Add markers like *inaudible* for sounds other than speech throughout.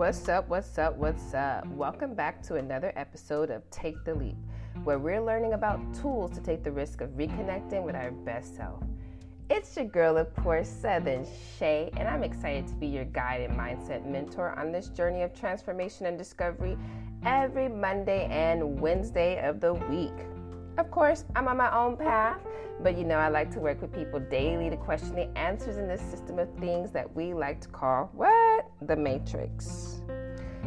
What's up? What's up? What's up? Welcome back to another episode of Take the Leap, where we're learning about tools to take the risk of reconnecting with our best self. It's your girl, of course, Southern Shay, and I'm excited to be your guide and mindset mentor on this journey of transformation and discovery every Monday and Wednesday of the week. Of course, I'm on my own path, but you know, I like to work with people daily to question the answers in this system of things that we like to call what? The Matrix.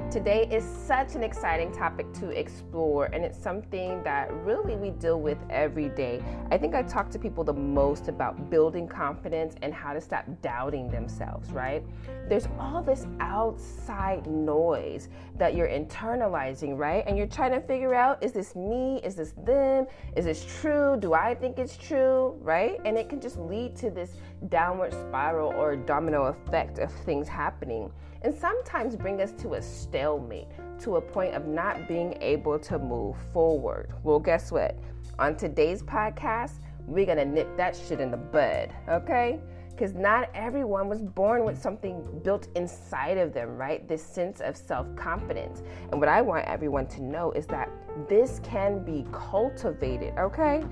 Today is such an exciting topic to explore, and it's something that really we deal with every day. I think I talk to people the most about building confidence and how to stop doubting themselves, right? There's all this outside noise that you're internalizing, right? And you're trying to figure out is this me? Is this them? Is this true? Do I think it's true, right? And it can just lead to this downward spiral or domino effect of things happening and sometimes bring us to a stalemate, to a point of not being able to move forward. Well, guess what? On today's podcast, we're gonna nip that shit in the bud, okay? Because not everyone was born with something built inside of them, right? This sense of self confidence. And what I want everyone to know is that this can be cultivated, okay?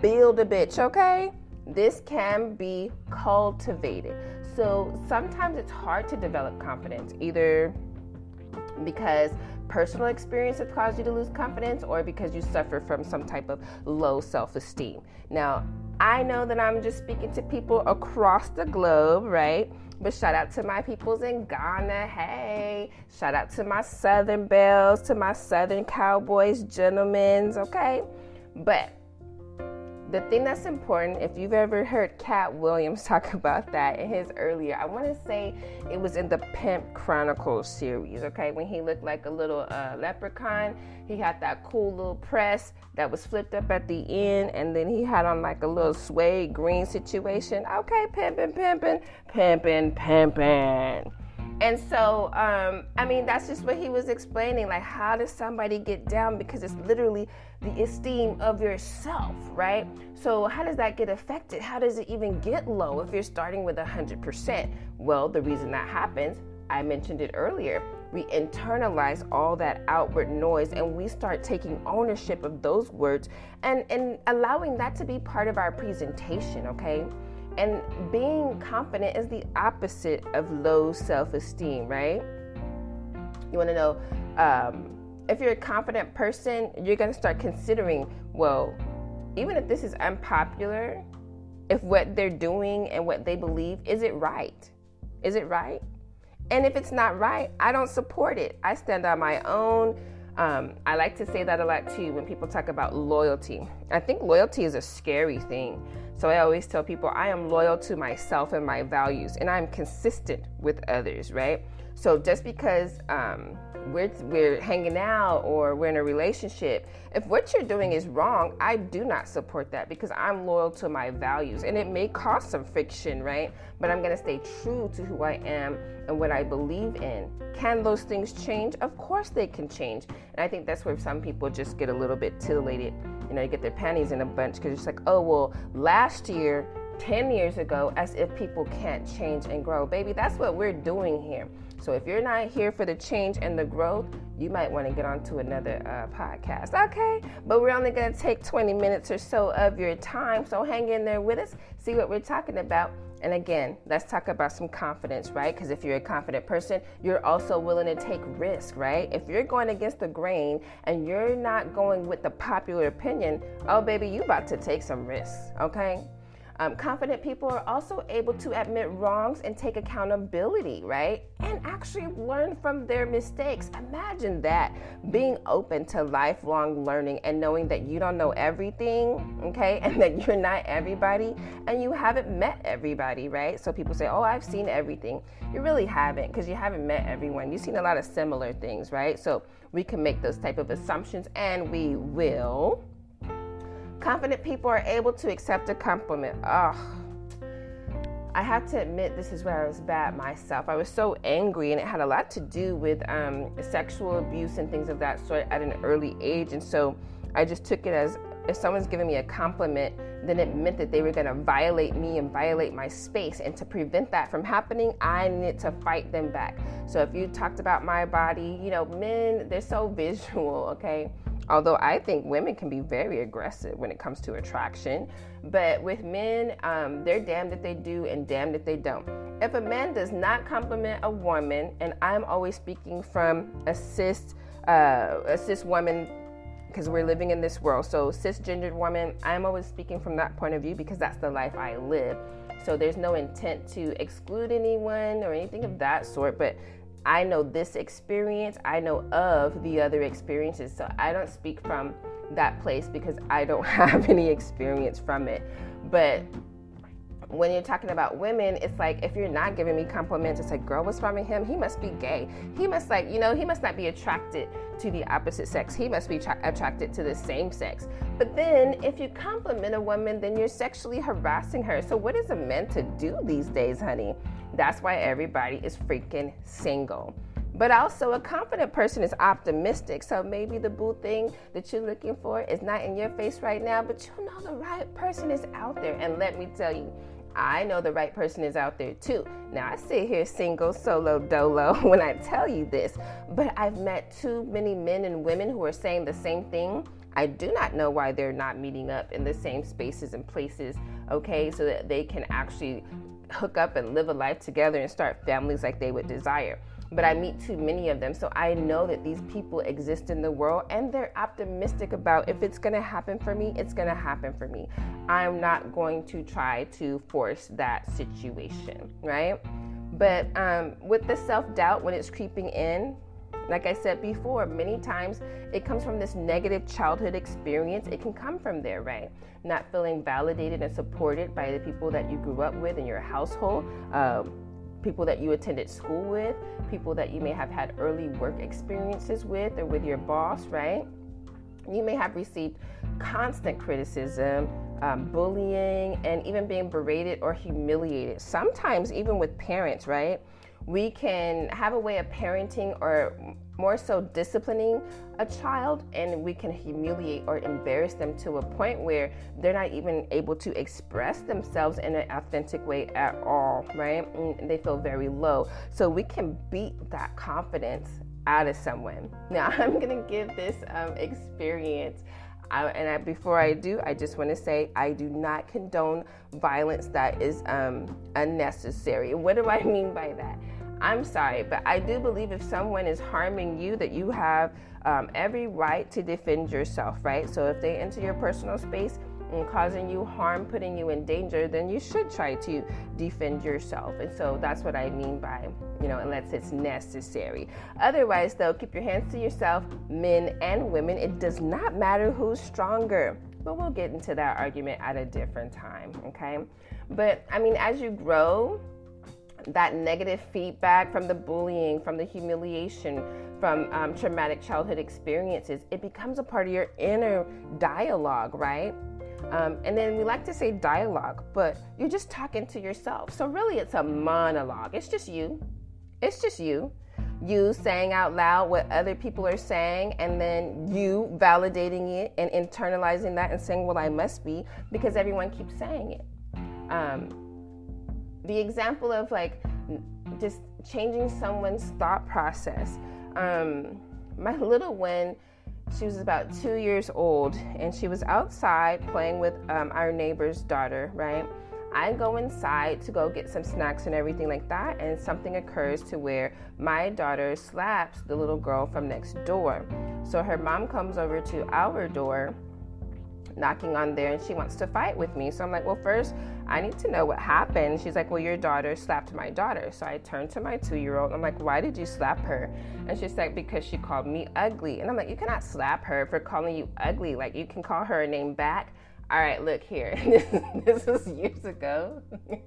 Build a bitch, okay? This can be cultivated. So sometimes it's hard to develop confidence, either because personal experience has caused you to lose confidence or because you suffer from some type of low self esteem. Now, I know that I'm just speaking to people across the globe, right? But shout out to my peoples in Ghana. Hey, shout out to my Southern Belles, to my Southern Cowboys, gentlemen, okay? But the thing that's important, if you've ever heard Katt Williams *laughs* talk about that in his earlier, I want to say it was in the Pimp Chronicles series, okay? When he looked like a little uh, leprechaun, he had that cool little press that was flipped up at the end, and then he had on like a little suede green situation. Okay, pimping, pimping, pimping, pimping. And so, um, I mean, that's just what he was explaining. Like, how does somebody get down? Because it's literally the esteem of yourself, right? So, how does that get affected? How does it even get low if you're starting with 100%? Well, the reason that happens, I mentioned it earlier, we internalize all that outward noise and we start taking ownership of those words and, and allowing that to be part of our presentation, okay? And being confident is the opposite of low self esteem, right? You want to know um, if you're a confident person, you're going to start considering, well, even if this is unpopular, if what they're doing and what they believe, is it right? Is it right? And if it's not right, I don't support it. I stand on my own. Um, I like to say that a lot too when people talk about loyalty. I think loyalty is a scary thing. So I always tell people I am loyal to myself and my values, and I'm consistent with others, right? So just because um, we're we're hanging out or we're in a relationship, if what you're doing is wrong, I do not support that because I'm loyal to my values, and it may cause some friction, right? But I'm gonna stay true to who I am and what I believe in. Can those things change? Of course they can change, and I think that's where some people just get a little bit titillated. You know, you get their panties in a bunch because it's like, oh well, last year 10 years ago as if people can't change and grow. Baby, that's what we're doing here. So if you're not here for the change and the growth, you might want to get on to another uh, podcast. Okay? But we're only going to take 20 minutes or so of your time. So hang in there with us, see what we're talking about. And again, let's talk about some confidence, right? Because if you're a confident person, you're also willing to take risk, right? If you're going against the grain and you're not going with the popular opinion, oh, baby, you about to take some risks, okay? Um, confident people are also able to admit wrongs and take accountability, right? And actually learn from their mistakes. Imagine that being open to lifelong learning and knowing that you don't know everything, okay? *laughs* And that you're not everybody and you haven't met everybody, right? So people say, oh, I've seen everything. You really haven't because you haven't met everyone. You've seen a lot of similar things, right? So we can make those type of assumptions and we will Confident people are able to accept a compliment. Ugh. I have to admit, this is where I was bad myself. I was so angry, and it had a lot to do with um, sexual abuse and things of that sort at an early age. And so I just took it as if someone's giving me a compliment, then it meant that they were going to violate me and violate my space. And to prevent that from happening, I need to fight them back. So if you talked about my body, you know, men, they're so *laughs* visual, okay? Although I think women can be very aggressive when it comes to attraction. But with men, um, they're damned if they do and damned if they don't. If a man does not compliment a woman, and I'm always speaking from a cis, uh, woman because we're living in this world. So, cisgendered woman, I'm always speaking from that point of view because that's the life I live. So, there's no intent to exclude anyone or anything of that sort. But I know this experience, I know of the other experiences. So, I don't speak from that place because I don't *laughs* have any experience from it. But when you're talking about women, it's like if you're not giving me compliments, it's like, girl, what's wrong with him? He must be gay. He must like, you know, he must not be attracted to the opposite sex. He must be tra- attracted to the same sex. But then if you compliment a woman, then you're sexually harassing her. So what is a man to do these days, honey? That's why everybody is freaking single. But also, a confident person is optimistic. So maybe the boo thing that you're looking for is not in your face right now, but you know the right person is out there. And let me tell you, I know the right person is out there too. Now, I sit here single, solo, dolo *laughs* when I tell you this, but I've met too many men and women who are saying the same thing. I do not know why they're not meeting up in the same spaces and places, okay, so that they can actually hook up and live a life together and start families like they would desire but I meet too many of them. So I know that these people exist in the world and they're optimistic about if it's to happen for me, it's to happen for me. I'm not going to try to force that situation, right? But um, with the self doubt, when it's creeping in, like I said before, many times it comes from this negative childhood experience. It can come from there, right? Not feeling validated and supported by the people that you grew up with in your household. Um, people that you attended school with, people that you may have had early work experiences with or with your boss, right? You may have received constant criticism, um, bullying, and even being berated or humiliated. Sometimes, even with parents, right? We can have a way of parenting or more so disciplining a child and we can humiliate or embarrass them to a point where they're not even able to express themselves in an authentic way at all, right? And they feel very low. So we can beat that confidence out of someone. *laughs* Now, I'm to give this um, experience. Uh, and I, before I do, I just want to say I do not condone violence that is um, unnecessary. What do I mean by that? I'm sorry, but I do believe if someone is harming you, that you have um, every right to defend yourself, right? So if they enter your personal space and causing you harm, putting you in danger, then you should try to defend yourself. And so that's what I mean by, you know, unless it's necessary. Otherwise, though, keep your hands to yourself, men and women. It does not matter who's stronger. But we'll get into that argument at a different time, okay? But I mean, as you grow, that negative feedback from the bullying, from the humiliation, from um, traumatic childhood experiences, it becomes a part of your inner dialogue, right? Um, and then we like to say dialogue, but you're just talking to yourself. So really, it's a monologue. It's just you. It's just you. You saying out loud what other people are saying, and then you validating it and internalizing that and saying, Well, I must be, because everyone keeps saying it. Um, the example of like just changing someone's thought process. Um, my *laughs* little one, she was about two years old, and she was outside playing with um, our neighbor's daughter, right? I go inside to go get some snacks and everything like that, and something occurs to where my daughter slaps the little girl from next door. So her mom comes over to our door knocking on there and she wants to fight with me. So I'm like, well, first, I need to know what happened. She's like, well, your daughter slapped my daughter. So I turned to my two year old. I'm like, why did you slap her? And she's like, because she called me ugly. And I'm like, you cannot slap her for calling you ugly. Like, you can call her a name back. All right, look here. *laughs* this, was years ago. *laughs*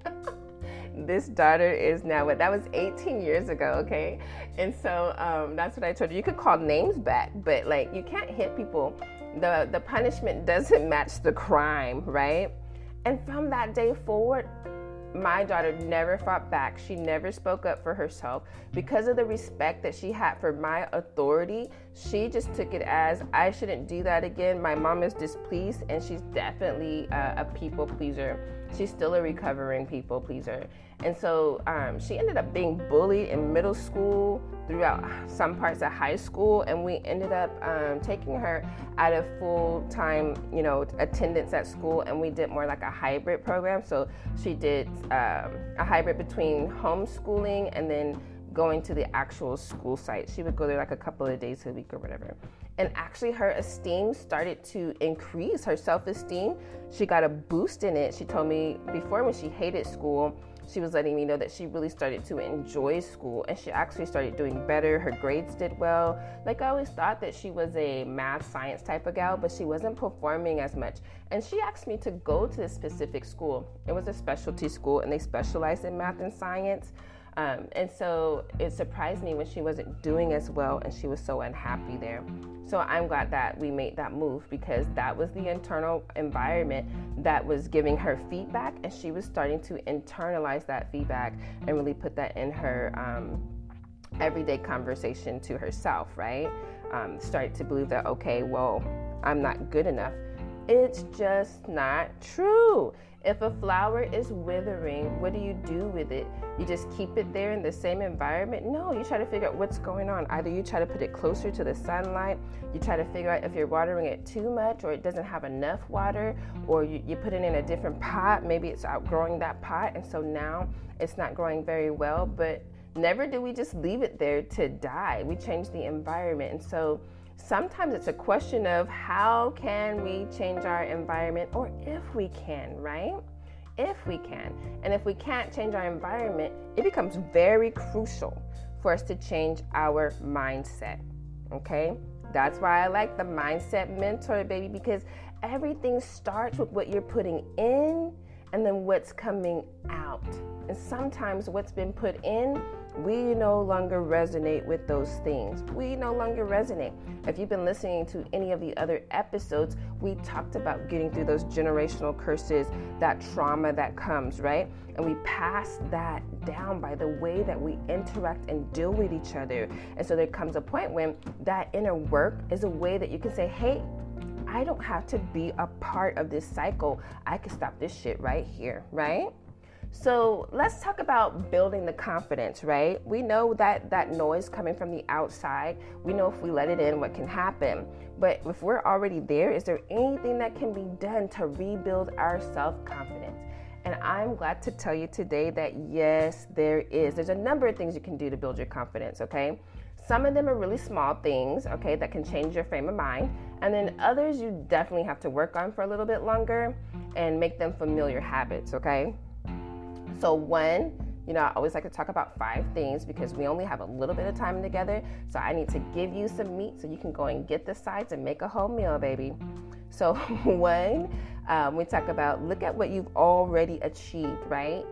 this daughter is now what that was 18 years ago okay and so um, that's what i told you you could call names back but like you can't hit people the the punishment doesn't match the crime, right? And from that day forward, my daughter never fought back. She never spoke up for herself because of the respect that she had for my authority. she just took it as I shouldn't do that again. My mom is displeased, and she's definitely a, a people pleaser. She's still a recovering people pleaser. And so um, she ended up being bullied in middle school, throughout some parts of high school, and we ended up um, taking her out of full time, you know, attendance at school, and we did more like a hybrid program. So she did um, a hybrid between homeschooling and then going to the actual school site. She would go there like a couple of days a week or whatever. And actually, her esteem started to increase, her self esteem. She got a boost in it. She told me before when she hated school, she was letting me know that she really started to enjoy school and she actually started doing better. Her grades did well. Like I always thought that she was a math science type of gal, but she wasn't performing as much. And she asked me to go to this specific school. It was a specialty school and they specialized in math and science. Um, and so it surprised me when she wasn't doing as well and she was so unhappy there. So I'm glad that we made that move because that was the internal environment that was giving her feedback and she was starting to internalize that feedback and really put that in her um, everyday conversation to herself, right? Um, to believe that, okay, well, I'm not good enough. It's just not true. If a flower is withering, what do you do with it? You just keep it there in the same environment? No, you try to figure out what's going on. Either you try to put it closer to the sunlight, you try to figure out if you're watering it too much or it doesn't have enough water, or you, you put it in a different pot. Maybe it's outgrowing that pot, and so now it's not growing very well. But never do we just leave it there to die. We change the environment. And so sometimes it's a question of how can we change our environment or if we can, right? If we can. And if we can't change our environment, it becomes very crucial for us to change our mindset. Okay? That's why I like the mindset mentor, baby, because everything starts with what you're putting in and then what's coming out. And sometimes what's been put in we no longer resonate with those things. We no longer resonate. If you've been listening to any of the other episodes, we talked about getting through those generational curses, that trauma that comes, right? And we pass that down by the way that we interact and deal with each other. And so there comes a point when that inner work is a way that you can say, hey, I don't have to be a part of this cycle. I can stop this shit right here, right? So let's talk about building the confidence, right? We know that that noise coming from the outside, we know if we let it in, what can happen. But if we're already there, is there anything that can be done to rebuild our self confidence? And I'm glad to tell you today that yes, there is. There's a number of things you can do to build your confidence, okay? Some of them are really small things, okay, that can change your frame of mind. And then others you definitely have to work on for a little bit longer and make them familiar habits, okay? So, one, you know, I always like to talk about five things because we only have a little bit of time together. So, I need to give you some meat so you can go and get the sides and make a whole meal, baby. So, *laughs* one, um, we talk about look at what you've already achieved, right?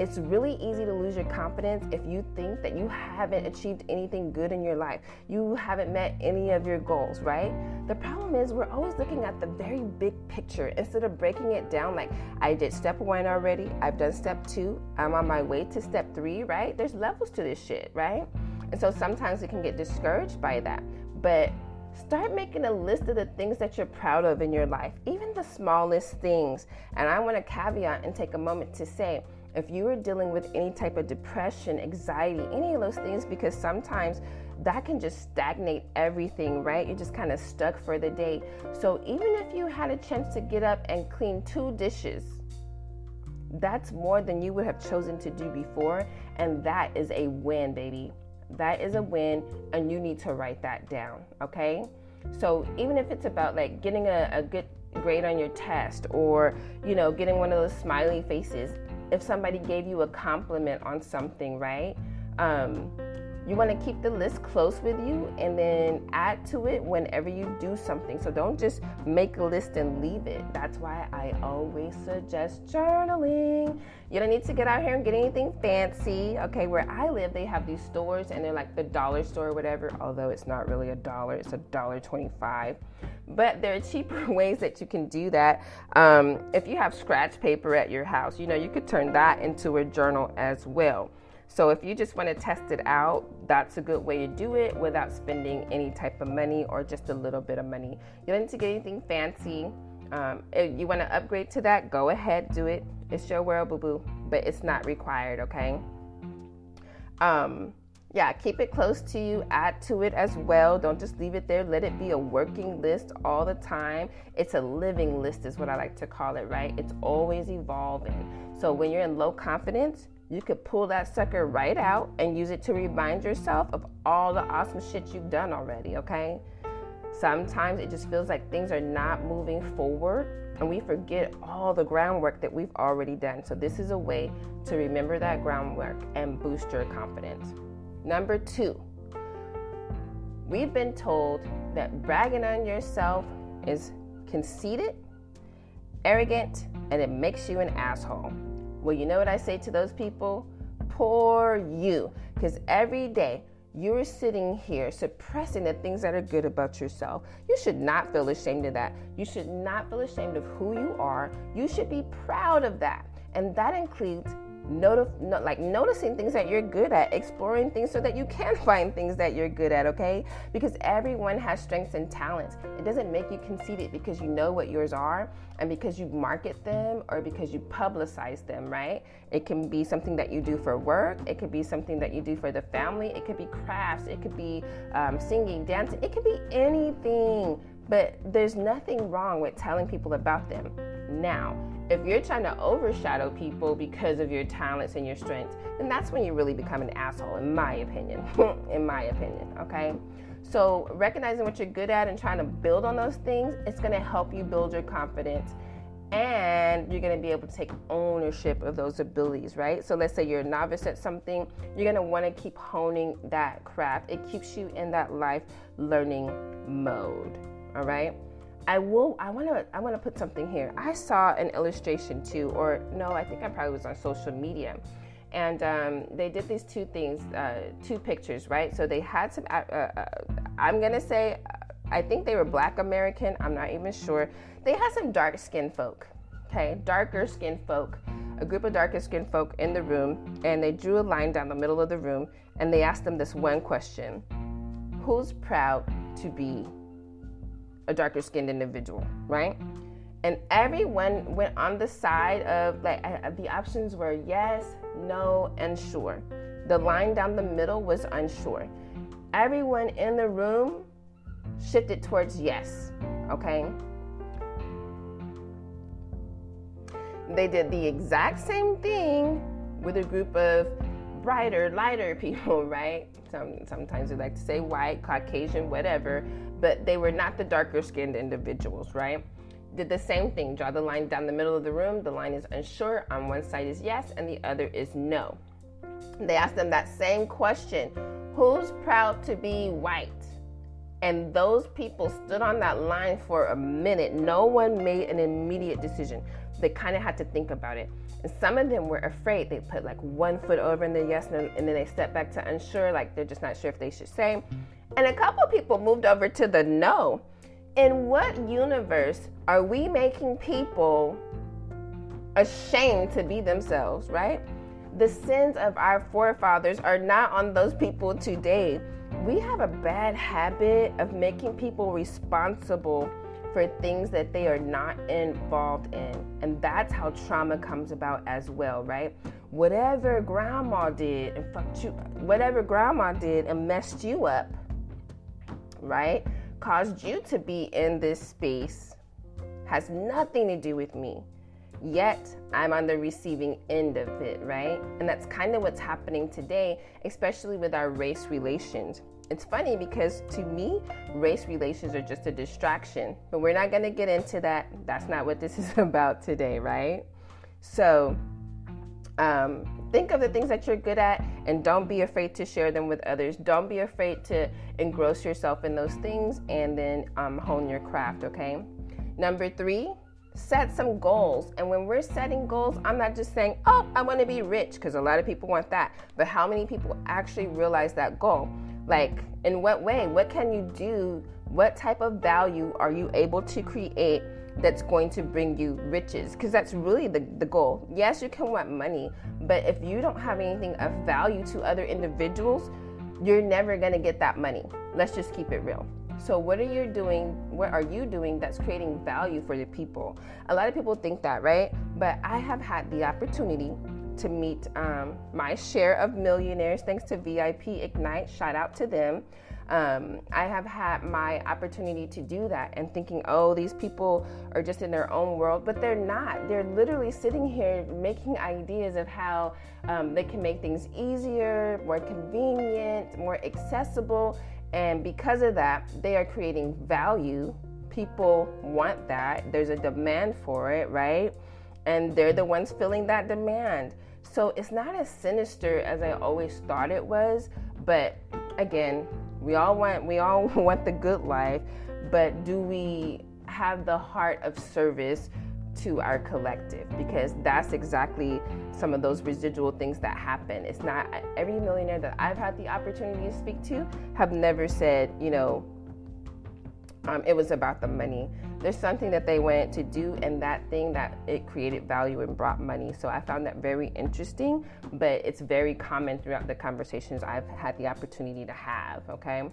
It's really easy to lose your confidence if you think that you haven't achieved anything good in your life. You haven't met any of your goals, right? The problem is we're always looking at the very big picture instead of breaking it down like I did step one already, I've done step two, I'm on my way to step three, right? There's levels to this shit, right? And so sometimes we can get discouraged by that. But start making a list of the things that you're proud of in your life, even the smallest things. And I want to caveat and take a moment to say, if you are dealing with any type of depression, anxiety, any of those things, because sometimes that can just stagnate everything, right? You're just kind of stuck for the day. So even if you had a chance to get up and clean two dishes, that's more than you would have chosen to do before. And that is a win, baby. That is a win, and you need to write that down, okay? So even if it's about like getting a, a good grade on your test or, you know, getting one of those smiley faces, if somebody gave you a compliment on something, right? Um, you want to keep the list close with you and then add to it whenever you do something. So don't just make a list and leave it. That's why I always suggest journaling. You don't need to get out here and get anything fancy. Okay, where I live, they have these stores and they're like the dollar store or whatever, although it's not really a dollar, it's a dollar 25 but there are cheaper *laughs* ways that you can do that. Um, if you have scratch paper at your house, you know, you could turn that into a journal as well. So if you just want to test it out, that's a good way to do it without spending any type of money or just a little bit of money. You don't need to get anything fancy. Um, if you want to upgrade to that, go ahead, do it. It's your world, boo boo, but it's not required, okay? Um, yeah, keep it close to you, add to it as well. Don't just leave it there. Let it be a working list all the time. It's a living list, is what I like to call it, right? It's always evolving. So when you're in low confidence, you could pull that sucker right out and use it to remind yourself of all the awesome shit you've done already, okay? Sometimes it just feels like things are not moving forward and we forget all the groundwork that we've already done. So, this is a way to remember that groundwork and boost your confidence. Number two, we've been told that bragging on yourself is conceited, arrogant, and it makes you an asshole. Well, you know what I say to those people? Poor you. Because every day you're sitting here suppressing the things that are good about yourself. You should not feel ashamed of that. You should not feel ashamed of who you are. You should be proud of that. And that includes notif- no, like noticing things that you're good at, exploring things so that you can *laughs* find things that you're good at, okay? Because everyone has strengths and talents. It doesn't make you conceited because you know what yours are and because you market them or because you publicize them, right? It can be something that you do for work, it could be something that you do for the family, it could be crafts, it could be um, singing, dancing, it could be anything. But there's nothing wrong with telling people about them. Now, if you're trying to overshadow people because of your talents and your strengths, then that's when you really become an asshole, in my opinion. *laughs* in my opinion, okay? So, recognizing what you're good at and trying to build on those things, it's gonna help you build your confidence and you're to be able to take ownership of those abilities, right? So let's say you're a novice at something, you're want to keep honing that craft. It keeps you in that life learning mode, all right? I will. I want to. I want to put something here. I saw an illustration too, or no, I think I probably was on social media, and um, they did these two things, uh, two pictures, right? So they had some. Uh, uh, I'm gonna say, I think they were Black American. I'm not even sure. They had some dark skinned folk, okay, darker skinned folk, a group of darker skinned folk in the room, and they drew a line down the middle of the room, and they asked them this one question: Who's proud to be a darker skinned individual, right? And everyone went on the side of like the options were yes, no, and sure. The line down the middle was unsure. Everyone in the room shifted towards yes, okay? They did the exact same thing with a group of brighter, lighter *laughs* people, right? Some, sometimes we like to say white, Caucasian, whatever, but they were not the darker skinned individuals, right? Did the same thing, draw the line down the middle of the room. The line is unsure. On one side is yes, and the other is no. They asked them that same question Who's proud to be white? And those people stood on that line for a minute. No one made an immediate decision. They kind of had to think about it. And some of them were afraid. They put like one foot over in the yes, and then they step back to unsure, like they're just not sure if they should say. And a couple people moved over to the no. In what universe are we making people ashamed to be themselves, right? The sins of our forefathers are not on those people today. We have a bad habit of making people responsible for things that they are not involved in. And that's how trauma comes about as well, right? Whatever grandma did and fucked you, whatever grandma did and messed you up, right? Caused you to be in this space has nothing to do with me. Yet I'm on the receiving end of it, right? And that's kind of what's happening today, especially with our race relations. It's funny because to me, race relations are just a distraction, but we're not going to get into that. That's not what this *laughs* is about today, right? So, um, think of the things that you're good at and don't be afraid to share them with others. Don't be afraid to engross yourself in those things and then um, hone your craft, okay? Number three, set some goals. And when we're setting goals, I'm not just saying, oh, I want to be rich, because a lot of people want that. But how many people actually realize that goal? Like, in what way? What can you do? What type of value are you able to create that's going to bring you riches because that's really the, the goal. Yes, you can want money, but if you don't have anything of value to other individuals, you're never going to get that money. Let's just keep it real. So what are you doing? What are you doing that's creating value for the people? A lot of people think that, right? But I have had the opportunity to meet um, my share of millionaires thanks to VIP Ignite. Shout out to them. Um, I have had my opportunity to do that and thinking, oh, these people are just in their own world, but they're not. They're literally sitting here making ideas of how um, they can make things easier, more convenient, more accessible. And because of that, they are creating value. People want that. There's a demand for it, right? And they're the ones filling that demand. So it's not as sinister as I always thought it was, but again, we all want we all *laughs* want the good life, but do we have the heart of service to our collective? Because that's exactly some of those residual things that happen. It's not every millionaire that I've had the opportunity to speak to have never said, you know, um, it was about the money. There's something that they wanted to do and that thing that it created value and brought money. So i found that very interesting but it's very common throughout the conversations i've had the opportunity to have okay?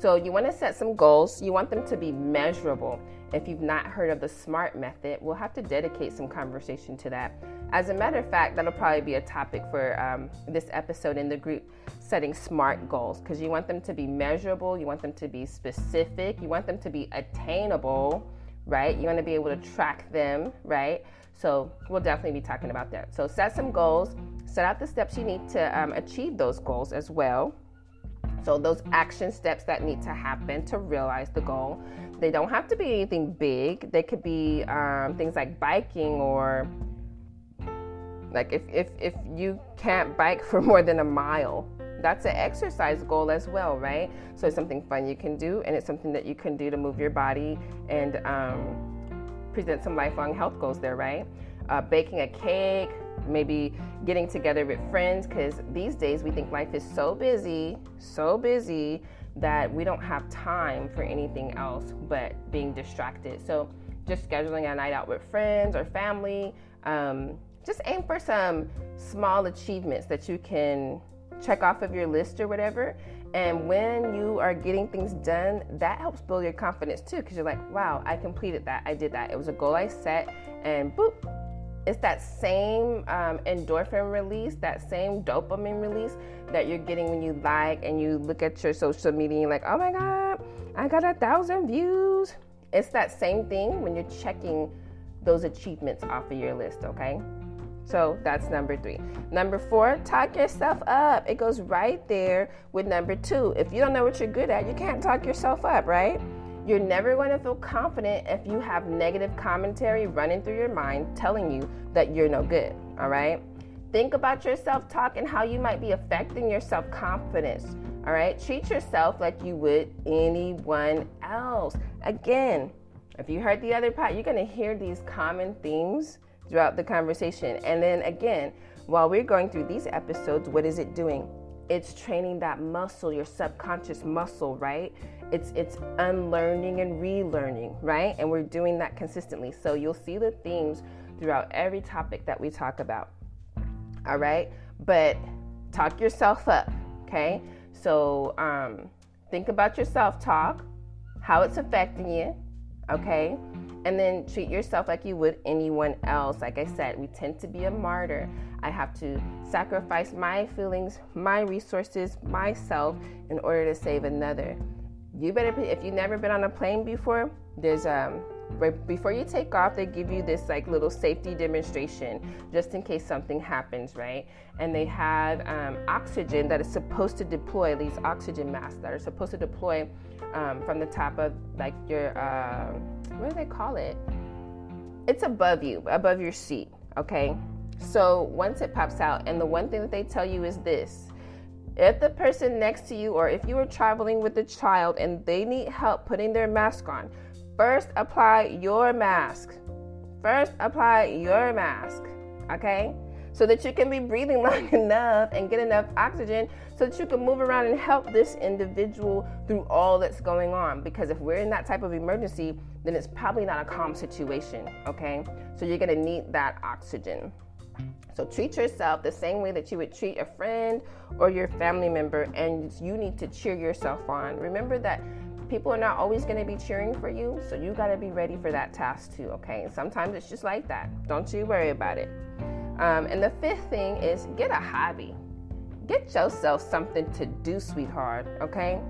So you want to set some goals. You want them to be measurable. If you've not heard of the smart method we'll have to dedicate some conversation to that as a matter of fact that'll probably be a topic for um, this episode in the group setting smart goals because you want them to be measurable you want them to be specific you want them to be attainable right? You want to be able to track them, right? So we'll definitely be talking about that. So set some goals, set out the steps you need to um, achieve those goals as well. So those action steps that need to happen to realize the goal. They don't have to be anything big. They could be um, things like biking or like if, if if you can't bike *laughs* for more than a mile, that's an exercise goal as well, right? So it's something fun you can do, and it's something that you can do to move your body and um, present some lifelong health goals there, right? Uh, baking a cake, maybe getting together with friends, because these days we think life is so busy, so busy that we don't have time for anything else but being distracted. So just scheduling a night out with friends or family. Um, just aim for some small achievements that you can check off of your list or whatever. And when you are getting things done, that helps build your confidence too, because you're like, wow, I completed that. I did that. It was a goal I set, and boop. It's that same um, endorphin release, that same dopamine release that you're getting when you like and you look at your social media and you're like, oh my God, I got a thousand views. It's that same thing when you're checking those achievements off of your list, okay? So that's number three. Number four, talk yourself up. It goes right there with number two. If you don't know what you're good at, you can't talk yourself up, right? You're never going to feel confident if you have negative commentary running through your mind telling you that you're no good, all right? Think about your self talk and how you might be affecting your self confidence, all right? Treat yourself like you would anyone else. Again, if you heard the other part, you're going to hear these common themes throughout the conversation. And then again, while we're going through these episodes, what is it doing? It's training that muscle, your subconscious muscle, right? It's it's unlearning and relearning, right? And we're doing that consistently. So you'll see the themes throughout every topic that we talk about. All right? But talk yourself up, okay? So um, think about your self-talk, how it's affecting you, okay? And then treat yourself like you would anyone else. Like I said, we tend to be a martyr. I have to sacrifice my feelings, my resources, myself in order to save another. You better, if you've never been on a plane before, there's um, right before you take off, they give you this like little safety demonstration just in case something happens, right? And they have um, oxygen that is supposed to deploy these oxygen masks that are supposed to deploy um, from the top of like your uh, what do they call it? It's above you, above your seat. Okay. So once it pops out, and the one thing that they tell you is this if the person next to you, or if you are traveling with a child and they need help putting their mask on, first apply your mask. First apply your mask. Okay? so that you can be breathing *laughs* long enough and get enough oxygen so that you can move around and help this individual through all that's going on. Because if we're in that type of emergency, then it's probably not a calm situation, okay? So you're gonna need that oxygen. So treat yourself the same way that you would treat a friend or your family member, and you need to cheer yourself on. Remember that people are not always going to be cheering for you, so you got to be ready for that task too, okay? Sometimes it's just like that. Don't you worry about it. Um, and the fifth thing is get a hobby. Get yourself something to do, sweetheart, okay?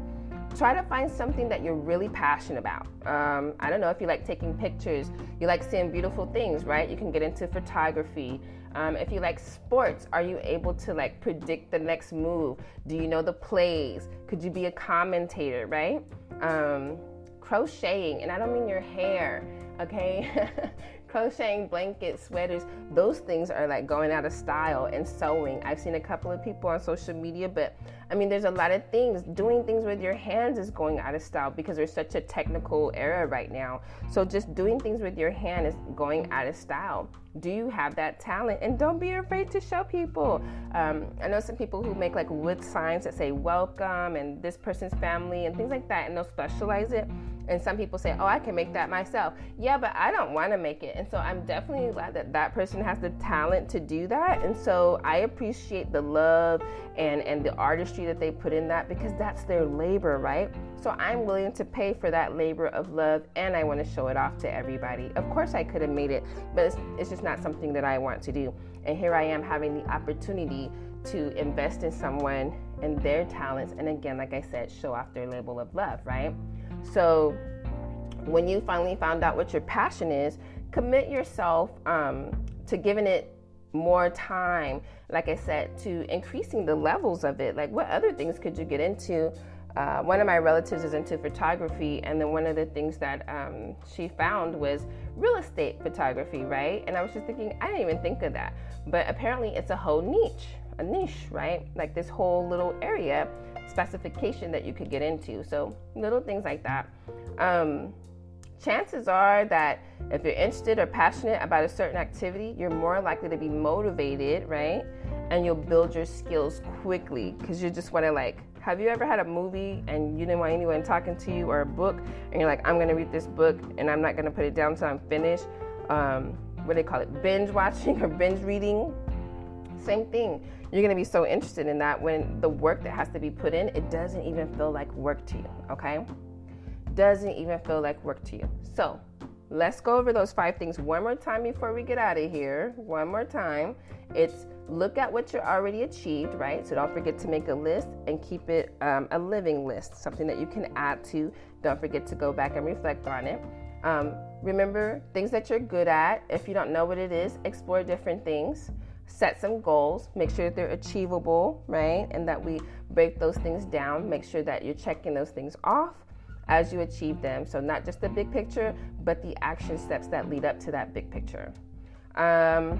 Try to find something that you're really passionate about. Um, I don't know if you like taking pictures, you like seeing beautiful things, right? You can get into photography. Um, if you like sports, are you able to like predict the next move? Do you know the plays? Could you be a commentator, right? Um, crocheting, and I don't mean your hair, okay? *laughs* crocheting blankets, sweaters, those things are like going out of style and sewing. I've seen a couple of people on social media, but I mean, there's a lot of things. Doing things with your hands is going out of style because there's such a technical era right now. So just doing things with your hand is going out of style. Do you have that talent? And don't be afraid to show people. Um, I know some people who make like wood signs that say welcome and this person's family and things like that, and they'll specialize it. And some people say, oh, I can make that myself. Yeah, but I don't want to make it. And so I'm definitely glad that that person has the talent to do that. And so I appreciate the love and, and the artistry that they put in that because that's their labor, right? So I'm willing to pay for that labor of love and I want to show it off to everybody. Of course, I could have made it, but it's, it's just not something that I want to do. And here I am having the opportunity to invest in someone and their talents. And again, like I said, show off their label of love, right? So when you finally found out what your passion is, commit yourself um, to giving it more time, like I said, to increasing the levels of it. Like, what other things could you get into? Uh, one of my relatives is into photography, and then one of the things that um, she found was real estate photography, right? And I was just thinking, I didn't even think of that. But apparently, it's a whole niche, a niche, right? Like this whole little area specification that you could get into. So, little things like that. Um, chances are that if you're interested or passionate about a certain activity, you're more likely to be motivated, right? And you'll build your skills quickly because you just want to like. Have you ever had a movie and you didn't want anyone talking to you, or a book, and you're like, I'm gonna read this book and I'm not gonna put it down until I'm finished? Um, what do they call it? Binge watching *laughs* or binge reading? Same thing. You're gonna be so interested in that when the work that has to be put in, it doesn't even feel like work to you, okay? Doesn't even feel like work to you. So let's go over those five things one more time before we get out of here. One more time. It's look at what you're already achieved, right? So don't forget to make a list and keep it um, a living list, something that you can add to. Don't forget to go back and reflect on it. Um, remember things that you're good at. If you don't know what it is, explore different things. Set some goals, make sure that they're achievable, right? And that we break those things down, make sure that you're checking those things off as you achieve them. So, not just the big picture, but the action steps that lead up to that big picture. Um,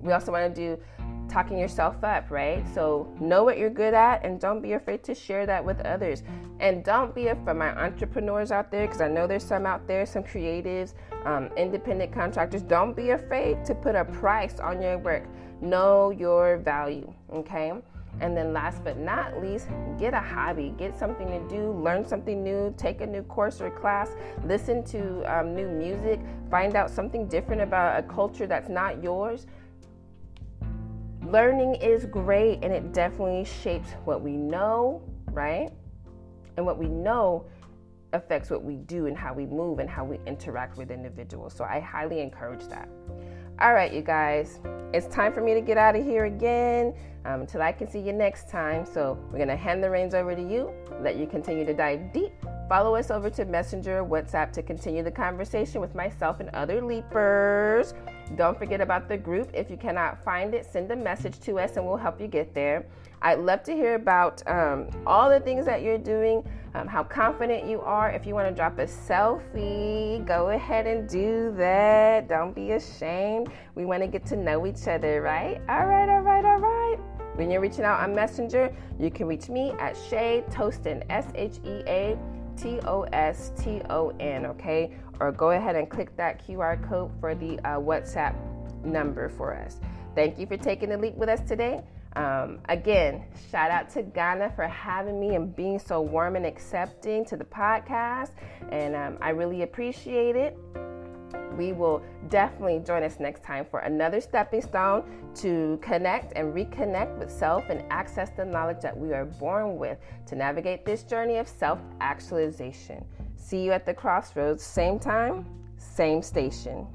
we also want to do talking yourself up, right? So, know what you're good at and don't be afraid to share that with others. And don't be afraid, for my entrepreneurs out there, because I know there's some out there, some creatives, um, independent contractors, don't be afraid to put a price on your work. Know your value, okay? And then, last but not least, get a hobby, get something to do, learn something new, take a new course or class, listen to um, new music, find out something different about a culture that's not yours. Learning is great and it definitely shapes what we know, right? And what we know affects what we do and how we move and how we interact with individuals. So I highly encourage that. All right, you guys, it's time for me to get out of here again um, until I can see you next time. So we're going to hand the reins over to you, let you continue to dive deep. Follow us over to Messenger, WhatsApp to continue the conversation with myself and other leapers. Don't forget about the group. If you cannot find it, send a message to us and we'll help you get there. I'd love to hear about um, all the things that you're doing um, how confident you are. If you want to drop a selfie, go ahead and do that. Don't be ashamed. We want to get to know each other, right? All right, all right, all right. When you're reaching out on Messenger, you can reach me at Shea Toston, S H E A T O S T O N, okay? Or go ahead and click that QR code for the uh, WhatsApp number for us. Thank you for taking the leap with us today. Um, again, shout out to Ghana for having me and being so warm and accepting to the podcast. And um, I really appreciate it. We will definitely join us next time for another stepping stone to connect and reconnect with self and access the knowledge that we are born with to navigate this journey of self actualization. See you at the crossroads, same time, same station.